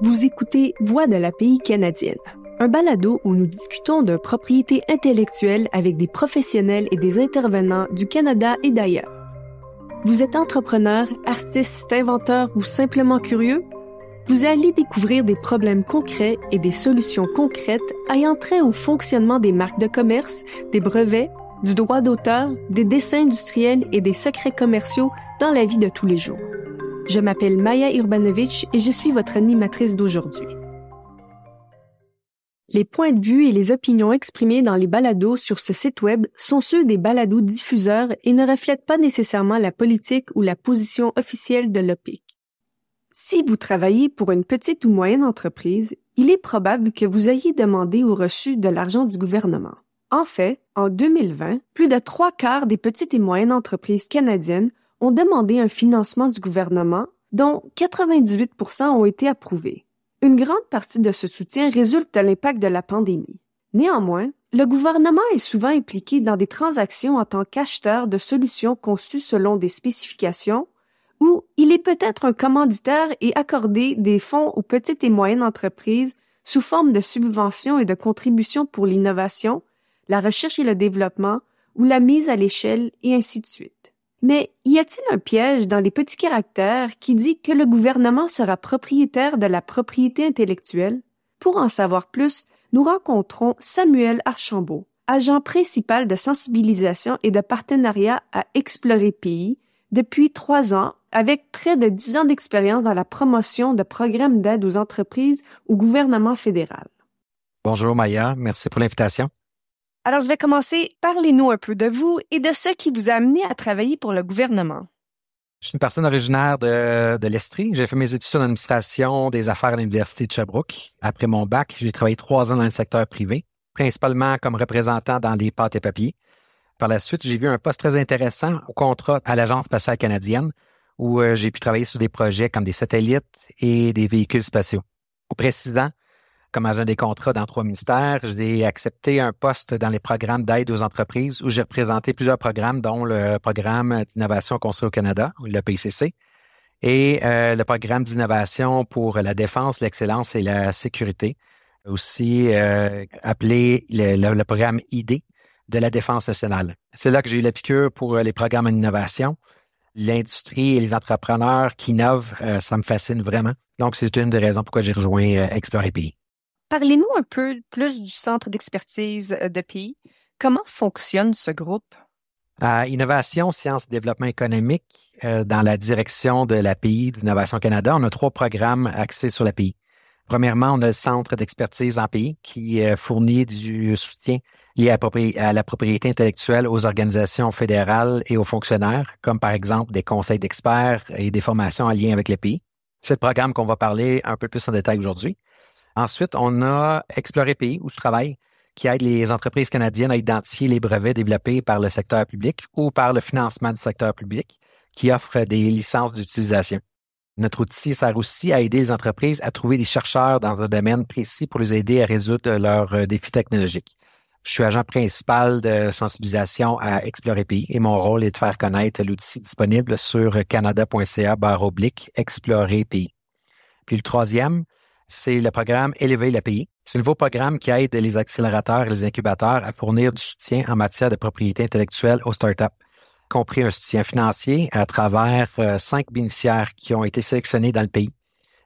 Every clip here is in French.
Vous écoutez Voix de la pays canadienne, un balado où nous discutons de propriété intellectuelle avec des professionnels et des intervenants du Canada et d'ailleurs. Vous êtes entrepreneur, artiste, inventeur ou simplement curieux? Vous allez découvrir des problèmes concrets et des solutions concrètes ayant trait au fonctionnement des marques de commerce, des brevets, du droit d'auteur, des dessins industriels et des secrets commerciaux dans la vie de tous les jours. Je m'appelle Maya Urbanovic et je suis votre animatrice d'aujourd'hui. Les points de vue et les opinions exprimées dans les balados sur ce site web sont ceux des balados diffuseurs et ne reflètent pas nécessairement la politique ou la position officielle de l'OPIC. Si vous travaillez pour une petite ou moyenne entreprise, il est probable que vous ayez demandé ou reçu de l'argent du gouvernement. En fait, en 2020, plus de trois quarts des petites et moyennes entreprises canadiennes ont demandé un financement du gouvernement, dont 98% ont été approuvés. Une grande partie de ce soutien résulte de l'impact de la pandémie. Néanmoins, le gouvernement est souvent impliqué dans des transactions en tant qu'acheteur de solutions conçues selon des spécifications ou il est peut-être un commanditaire et accordé des fonds aux petites et moyennes entreprises sous forme de subventions et de contributions pour l'innovation, la recherche et le développement ou la mise à l'échelle et ainsi de suite. Mais y a-t-il un piège dans les petits caractères qui dit que le gouvernement sera propriétaire de la propriété intellectuelle? Pour en savoir plus, nous rencontrons Samuel Archambault, agent principal de sensibilisation et de partenariat à Explorer Pays depuis trois ans avec près de dix ans d'expérience dans la promotion de programmes d'aide aux entreprises au gouvernement fédéral. Bonjour Maya, merci pour l'invitation. Alors, je vais commencer. Parlez-nous un peu de vous et de ce qui vous a amené à travailler pour le gouvernement. Je suis une personne originaire de, l'Estrie. J'ai fait mes études en administration des affaires à l'Université de Sherbrooke. Après mon bac, j'ai travaillé trois ans dans le secteur privé, principalement comme représentant dans les pâtes et papiers. Par la suite, j'ai vu un poste très intéressant au contrat à l'Agence spatiale canadienne, où euh, j'ai pu travailler sur des projets comme des satellites et des véhicules spatiaux. Au précisant, comme agent des contrats dans trois ministères. J'ai accepté un poste dans les programmes d'aide aux entreprises où j'ai représenté plusieurs programmes, dont le programme d'innovation construit au Canada, le PCC, et euh, le programme d'innovation pour la défense, l'excellence et la sécurité, aussi euh, appelé le, programme ID de la défense nationale. C'est là que j'ai eu la piqûre pour les programmes d'innovation. L'industrie et les entrepreneurs qui innovent, euh, ça me fascine vraiment. Donc, c'est une des raisons pourquoi j'ai rejoint Explorer Pays. Parlez-nous un peu plus du Centre d'expertise euh, de pays. Comment fonctionne ce groupe? À Innovation, Sciences Développement économique, euh, dans la direction de l'API d'Innovation Canada, on a trois programmes axés sur l'API. Premièrement, on a le Centre d'expertise en pays qui euh, fournit du soutien lié à, la propriété intellectuelle aux organisations fédérales et aux fonctionnaires, comme par exemple des conseils d'experts et des formations en lien avec l'API. C'est le programme qu'on va parler un peu plus en détail aujourd'hui. Ensuite, on a Explorer Pays, où je travaille, qui aide les entreprises canadiennes à identifier les brevets développés par le secteur public ou par le financement du secteur public, qui offre des licences d'utilisation. Notre outil sert aussi à aider les entreprises à trouver des chercheurs dans un domaine précis pour les aider à résoudre leurs euh, défis technologiques. Je suis agent principal de sensibilisation à Explorer Pays et mon rôle est de faire connaître l'outil disponible sur canada.ca barre oblique Explorer Pays. Puis le troisième, c'est le programme Élever l'API. C'est un nouveau programme qui aide les accélérateurs et les incubateurs à fournir du soutien en matière de propriété intellectuelle aux startups, compris un soutien financier à travers euh, cinq bénéficiaires qui ont été sélectionnés dans le pays,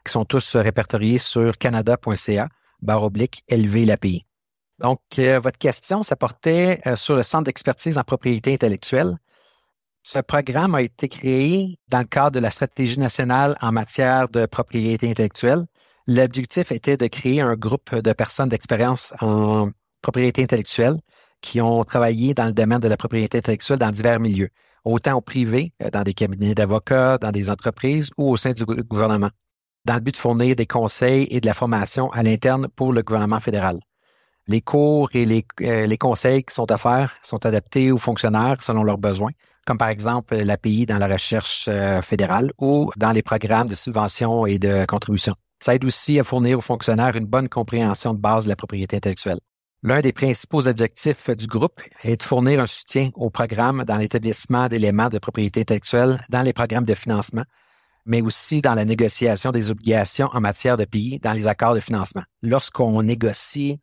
qui sont tous répertoriés sur canada.ca, barre oblique, élever l'API. Donc, euh, votre question, ça portait euh, sur le Centre d'expertise en propriété intellectuelle. Ce programme a été créé dans le cadre de la stratégie nationale en matière de propriété intellectuelle L'objectif était de créer un groupe de personnes d'expérience en propriété intellectuelle qui ont travaillé dans le domaine de la propriété intellectuelle dans divers milieux, autant au privé, euh, dans des cabinets d'avocats, dans des entreprises ou au sein du gouvernement, dans le but de fournir des conseils et de la formation à l'interne pour le gouvernement fédéral. Les cours et les, euh, les conseils qui sont offerts sont adaptés aux fonctionnaires selon leurs besoins, comme par exemple l'API dans la recherche euh, fédérale ou dans les programmes de subvention et de contribution. Ça aide aussi à fournir aux fonctionnaires une bonne compréhension de base de la propriété intellectuelle. L'un des principaux objectifs du groupe est de fournir un soutien au programme dans l'établissement d'éléments de propriété intellectuelle dans les programmes de financement mais aussi dans la négociation des obligations en matière de pays dans les accords de financement. Lorsqu'on négocie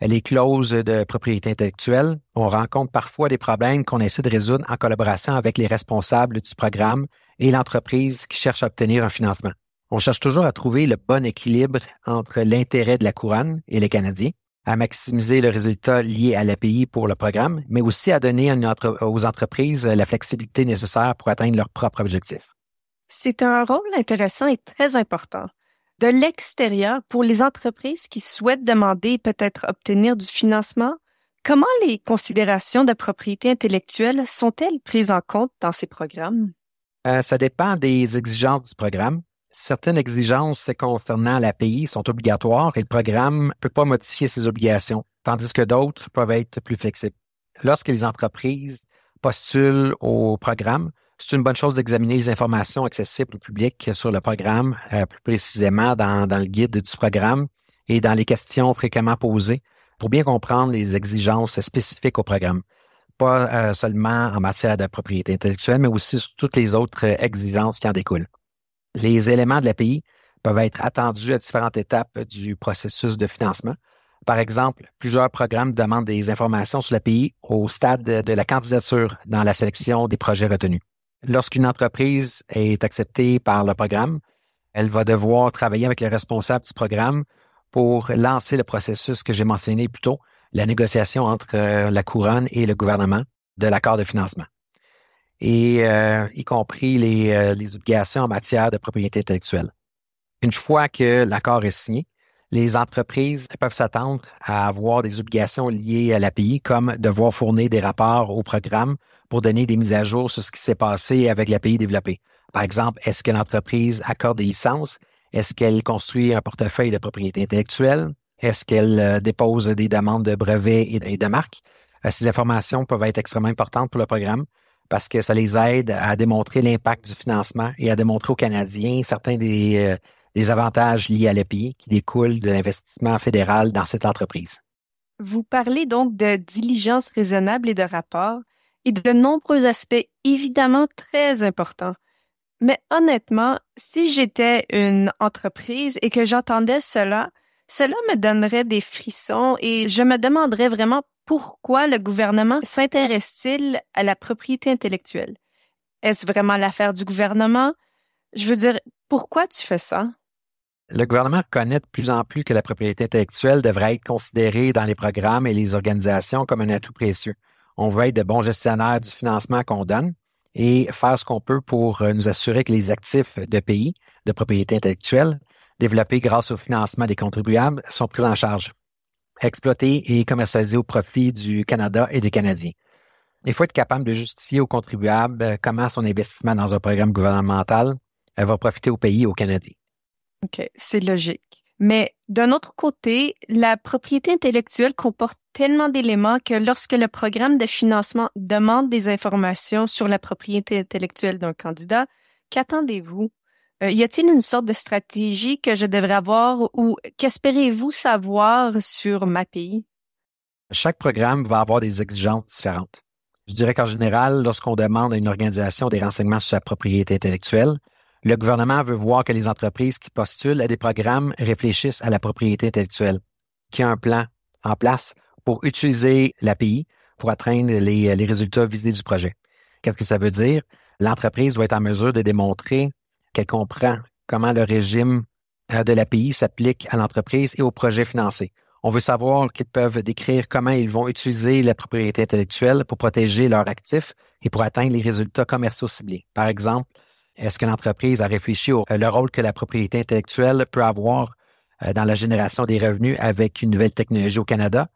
les clauses de propriété intellectuelle, on rencontre parfois des problèmes qu'on essaie de résoudre en collaboration avec les responsables du programme et l'entreprise qui cherche à obtenir un financement. On cherche toujours à trouver le bon équilibre entre l'intérêt de la couronne et les Canadiens, à maximiser le résultat lié à l'API pour le programme, mais aussi à donner aux entreprises la flexibilité nécessaire pour atteindre leurs propres objectifs. C'est un rôle intéressant et très important. De l'extérieur, pour les entreprises qui souhaitent demander peut-être obtenir du financement, comment les considérations de propriété intellectuelle sont-elles prises en compte dans ces programmes? Euh, ça dépend des exigences du programme. Certaines exigences concernant l'API sont obligatoires et le programme ne peut pas modifier ses obligations, tandis que d'autres peuvent être plus flexibles. Lorsque les entreprises postulent au programme, c'est une bonne chose d'examiner les informations accessibles au public sur le programme, euh, plus précisément dans, le guide du programme et dans les questions fréquemment posées pour bien comprendre les exigences spécifiques au programme. Pas euh, seulement en matière de propriété intellectuelle, mais aussi sur toutes les autres exigences qui en découlent. Les éléments de l'API peuvent être attendus à différentes étapes du processus de financement. Par exemple, plusieurs programmes demandent des informations sur l'API au stade de la candidature dans la sélection des projets retenus. Lorsqu'une entreprise est acceptée par le programme, elle va devoir travailler avec les responsables du programme pour lancer le processus que j'ai mentionné plus tôt, la négociation entre euh, la couronne et le gouvernement de l'accord de financement, et euh, y compris les, euh, les obligations en matière de propriété intellectuelle. Une fois que l'accord est signé, les entreprises peuvent s'attendre à avoir des obligations liées à l'API, comme devoir fournir des rapports au programme pour donner des mises à jour sur ce qui s'est passé avec l'API développé. Par exemple, est-ce que l'entreprise accorde des licences? Est-ce qu'elle construit un portefeuille de propriété intellectuelle? Est-ce qu'elle euh, dépose des demandes de brevets et de marques? Euh, ces informations peuvent être extrêmement importantes pour le programme parce que ça les aide à démontrer l'impact du financement et à démontrer aux Canadiens certains des, euh, des avantages liés à l'API qui découlent de l'investissement fédéral dans cette entreprise. Vous parlez donc de diligence raisonnable et de rapport et de nombreux aspects évidemment très importants. Mais honnêtement, si j'étais une entreprise et que j'entendais cela, cela me donnerait des frissons et je me demanderais vraiment pourquoi le gouvernement s'intéresse-t-il à la propriété intellectuelle? Est-ce vraiment l'affaire du gouvernement? Je veux dire, pourquoi tu fais ça? Le gouvernement reconnaît de plus en plus que la propriété intellectuelle devrait être considérée dans les programmes et les organisations comme un atout précieux. On veut être de bons gestionnaires du financement qu'on donne et faire ce qu'on peut pour euh, nous assurer que les actifs de pays de propriété intellectuelle développés grâce au financement des contribuables sont pris en charge, exploités et commercialisés au profit du Canada et des Canadiens. Il faut être capable de justifier aux contribuables euh, comment son investissement dans un programme gouvernemental euh, va profiter au pays et aux Canadiens. OK, c'est logique. Mais d'un autre côté, la propriété intellectuelle comporte tellement d'éléments que lorsque le programme de financement demande des informations sur la propriété intellectuelle d'un candidat, qu'attendez-vous? Euh, y a-t-il une sorte de stratégie que je devrais avoir ou qu'espérez-vous savoir sur ma pays? Chaque programme va avoir des exigences différentes. Je dirais qu'en général, lorsqu'on demande à une organisation des renseignements sur sa propriété intellectuelle, le gouvernement veut voir que les entreprises qui postulent à des programmes réfléchissent à la propriété intellectuelle, qu'il y a un plan en place pour utiliser l'API pour atteindre les, les résultats visés du projet. Qu'est-ce que ça veut dire? L'entreprise doit être en mesure de démontrer qu'elle comprend comment le régime euh, de l'API s'applique à l'entreprise et au projet financé. On veut savoir qu'ils peuvent décrire comment ils vont utiliser la propriété intellectuelle pour protéger leurs actifs et pour atteindre les résultats commerciaux ciblés. Par exemple, est-ce que l'entreprise a réfléchi au le rôle que la propriété intellectuelle peut avoir euh, dans la génération des revenus avec une nouvelle technologie au Canada,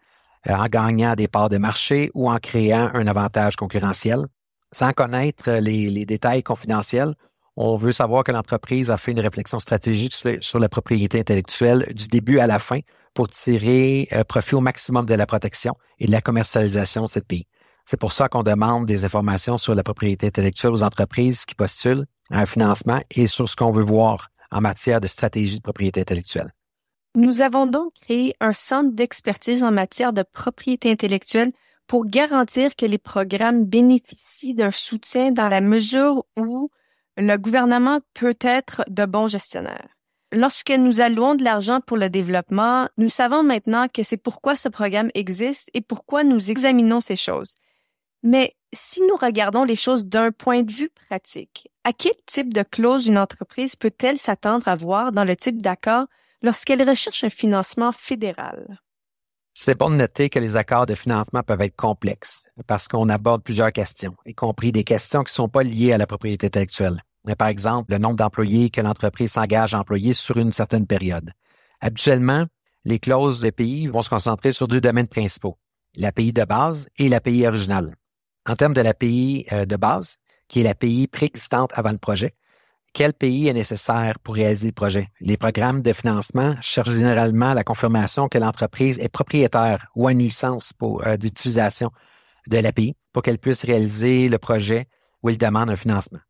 euh, en gagnant des parts de marché ou en créant un avantage concurrentiel? Sans connaître les, détails confidentiels, on veut savoir que l'entreprise a fait une réflexion stratégique sur, la propriété intellectuelle du début à la fin pour tirer euh, profit au maximum de la protection et de la commercialisation de cette pays. C'est pour ça qu'on demande des informations sur la propriété intellectuelle aux entreprises qui postulent à un financement et sur ce qu'on veut voir en matière de stratégie de propriété intellectuelle. Nous avons donc créé un centre d'expertise en matière de propriété intellectuelle pour garantir que les programmes bénéficient d'un soutien dans la mesure où le gouvernement peut être de bons gestionnaires. Lorsque nous allouons de l'argent pour le développement, nous savons maintenant que c'est pourquoi ce programme existe et pourquoi nous examinons ces choses. Mais si nous regardons les choses d'un point de vue pratique, à quel type de clause une entreprise peut-elle s'attendre à voir dans le type d'accord lorsqu'elle recherche un financement fédéral? C'est bon de noter que les accords de financement peuvent être complexes parce qu'on aborde plusieurs questions, y compris des questions qui ne sont pas liées à la propriété intellectuelle. Par exemple, le nombre d'employés que l'entreprise s'engage à employer sur une certaine période. Habituellement, les clauses de pays vont se concentrer sur deux domaines principaux, l'API de base et l'API originale. En termes de l'API euh, de base, qui est l'API préexistante avant le projet, quel pays est nécessaire pour réaliser le projet? Les programmes de financement cherchent généralement la confirmation que l'entreprise est propriétaire ou a une euh, d'utilisation de l'API pour qu'elle puisse réaliser le projet où il demande un financement.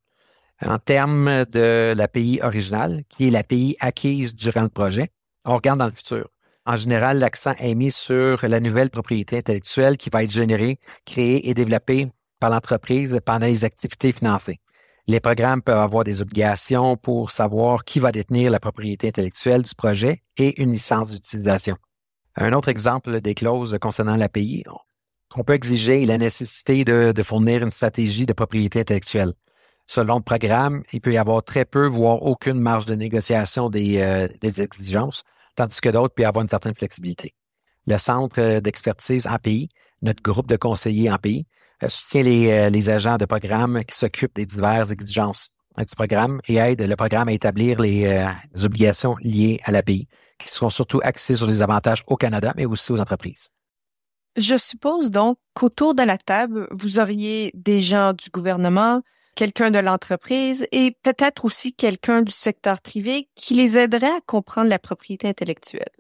En termes de l'API originale, qui est l'API acquise durant le projet, on regarde dans le futur. En général, l'accent est mis sur la nouvelle propriété intellectuelle qui va être générée, créée et développée par l'entreprise pendant les activités financées. Les programmes peuvent avoir des obligations pour savoir qui va détenir la propriété intellectuelle du projet et une licence d'utilisation. Un autre exemple des clauses concernant l'API, on peut exiger la nécessité de, fournir une stratégie de propriété intellectuelle. Selon le programme, il peut y avoir très peu, voire aucune marge de négociation des, euh, des exigences, tandis que d'autres peuvent avoir une certaine flexibilité. Le centre d'expertise pays, notre groupe de conseillers en pays, euh, soutient les, euh, les agents de programme qui s'occupent des diverses exigences du programme et aide le programme à établir les, euh, obligations liées à l'API, qui seront surtout axées sur les avantages au Canada, mais aussi aux entreprises. Je suppose donc qu'autour de la table, vous auriez des gens du gouvernement, quelqu'un de l'entreprise et peut-être aussi quelqu'un du secteur privé qui les aiderait à comprendre la propriété intellectuelle.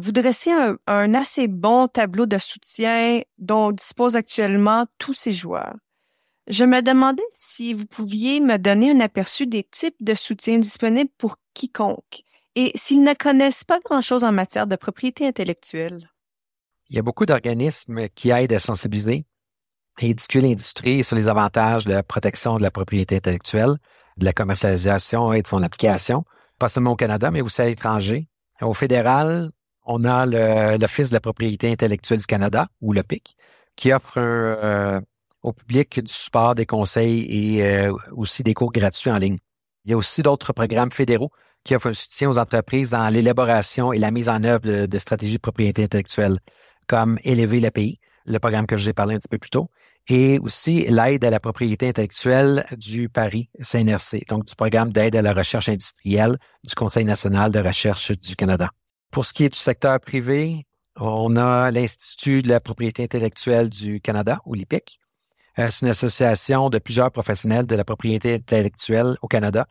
Vous dressez un, assez bon tableau de soutien dont disposent actuellement tous ces joueurs. Je me demandais si vous pouviez me donner un aperçu des types de soutien disponibles pour quiconque et s'ils ne connaissent pas grand-chose en matière de propriété intellectuelle. Il y a beaucoup d'organismes qui aident à sensibiliser, et éduquer l'industrie sur les avantages de la protection de la propriété intellectuelle, de la commercialisation et de son application, pas seulement au Canada, mais aussi à l'étranger. Au fédéral, on a l'Office de la propriété intellectuelle du Canada, ou l'OPIC, qui offre euh, au public du support, des conseils et euh, aussi des cours gratuits en ligne. Il y a aussi d'autres programmes fédéraux qui offrent un soutien aux entreprises dans l'élaboration et la mise en œuvre de, stratégies de propriété intellectuelle, comme Élever l'API, le programme que je vous ai parlé un petit peu plus tôt, et aussi l'aide à la propriété intellectuelle du Paris CNRC, donc du programme d'aide à la recherche industrielle du Conseil national de recherche du Canada. Pour ce qui est du secteur privé, on a l'Institut de la propriété intellectuelle du Canada, ou l'IPIC. Euh, c'est une association de plusieurs professionnels de la propriété intellectuelle au Canada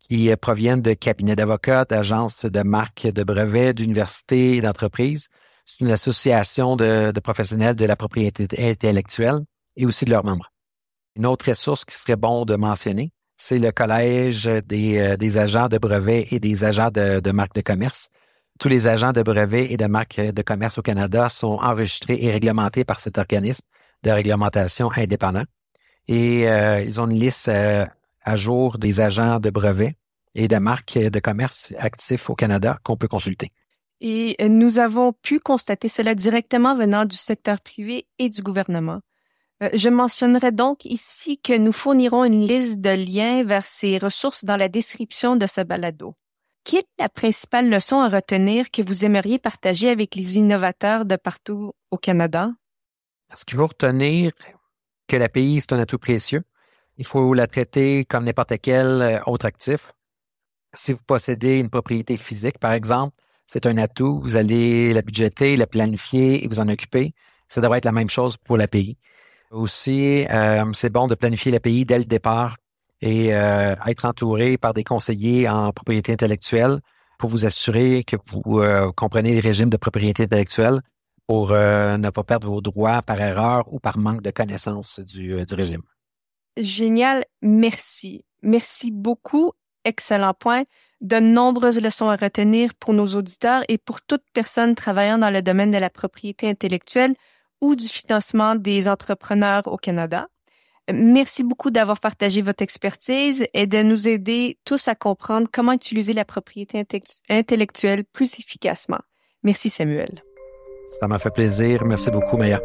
qui proviennent de cabinets d'avocats, d'agences de marques de brevets, d'universités et d'entreprises. C'est une association de, professionnels de la propriété intellectuelle et aussi de leurs membres. Une autre ressource qui serait bon de mentionner, c'est le Collège des, euh, agents de brevets et des agents de marques de commerce. Tous les agents de brevets et de marques de commerce au Canada sont enregistrés et réglementés par cet organisme de réglementation indépendant. Et euh, ils ont une liste euh, à jour des agents de brevets et de marques de commerce actifs au Canada qu'on peut consulter. Et nous avons pu constater cela directement venant du secteur privé et du gouvernement. Euh, je mentionnerai donc ici que nous fournirons une liste de liens vers ces ressources dans la description de ce balado. Quelle est la principale leçon à retenir que vous aimeriez partager avec les innovateurs de partout au Canada? Ce qu'il faut retenir que la pays, c'est un atout précieux. Il faut la traiter comme n'importe quel euh, autre actif. Si vous possédez une propriété physique, par exemple, c'est un atout. Vous allez la budgéter, la planifier et vous en occuper. Ça devrait être la même chose pour la pays. Aussi, euh, c'est bon de planifier pays dès le départ et euh, être entouré par des conseillers en propriété intellectuelle pour vous assurer que vous euh, comprenez les régimes de propriété intellectuelle pour ne pas perdre vos droits par erreur ou par manque de connaissance du, du régime. Génial, merci. Merci beaucoup. Excellent point. De nombreuses leçons à retenir pour nos auditeurs et pour toute personne travaillant dans le domaine de la propriété intellectuelle ou du financement des entrepreneurs au Canada. Merci beaucoup d'avoir partagé votre expertise et de nous aider tous à comprendre comment utiliser la propriété intellectuelle plus efficacement. Merci Samuel. Ça m'a fait plaisir. Merci beaucoup, Maya.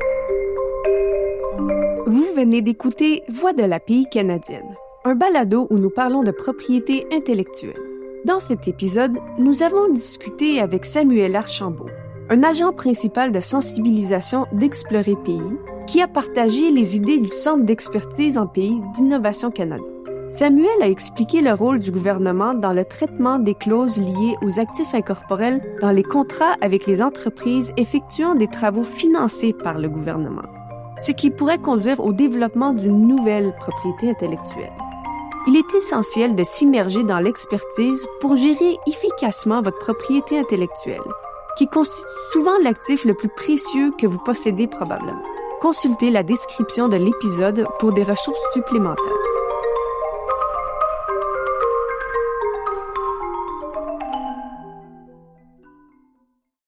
Vous venez d'écouter Voix de la pays canadienne, un balado où nous parlons de propriété intellectuelle. Dans cet épisode, nous avons discuté avec Samuel Archambault, un agent principal de sensibilisation d'Explorer Pays, qui a partagé les idées du Centre d'expertise en pays d'Innovation Canada. Samuel a expliqué le rôle du gouvernement dans le traitement des clauses liées aux actifs incorporels dans les contrats avec les entreprises effectuant des travaux financés par le gouvernement, ce qui pourrait conduire au développement d'une nouvelle propriété intellectuelle. Il est essentiel de s'immerger dans l'expertise pour gérer efficacement votre propriété intellectuelle, qui constitue souvent l'actif le plus précieux que vous possédez probablement. Consultez la description de l'épisode pour des ressources supplémentaires.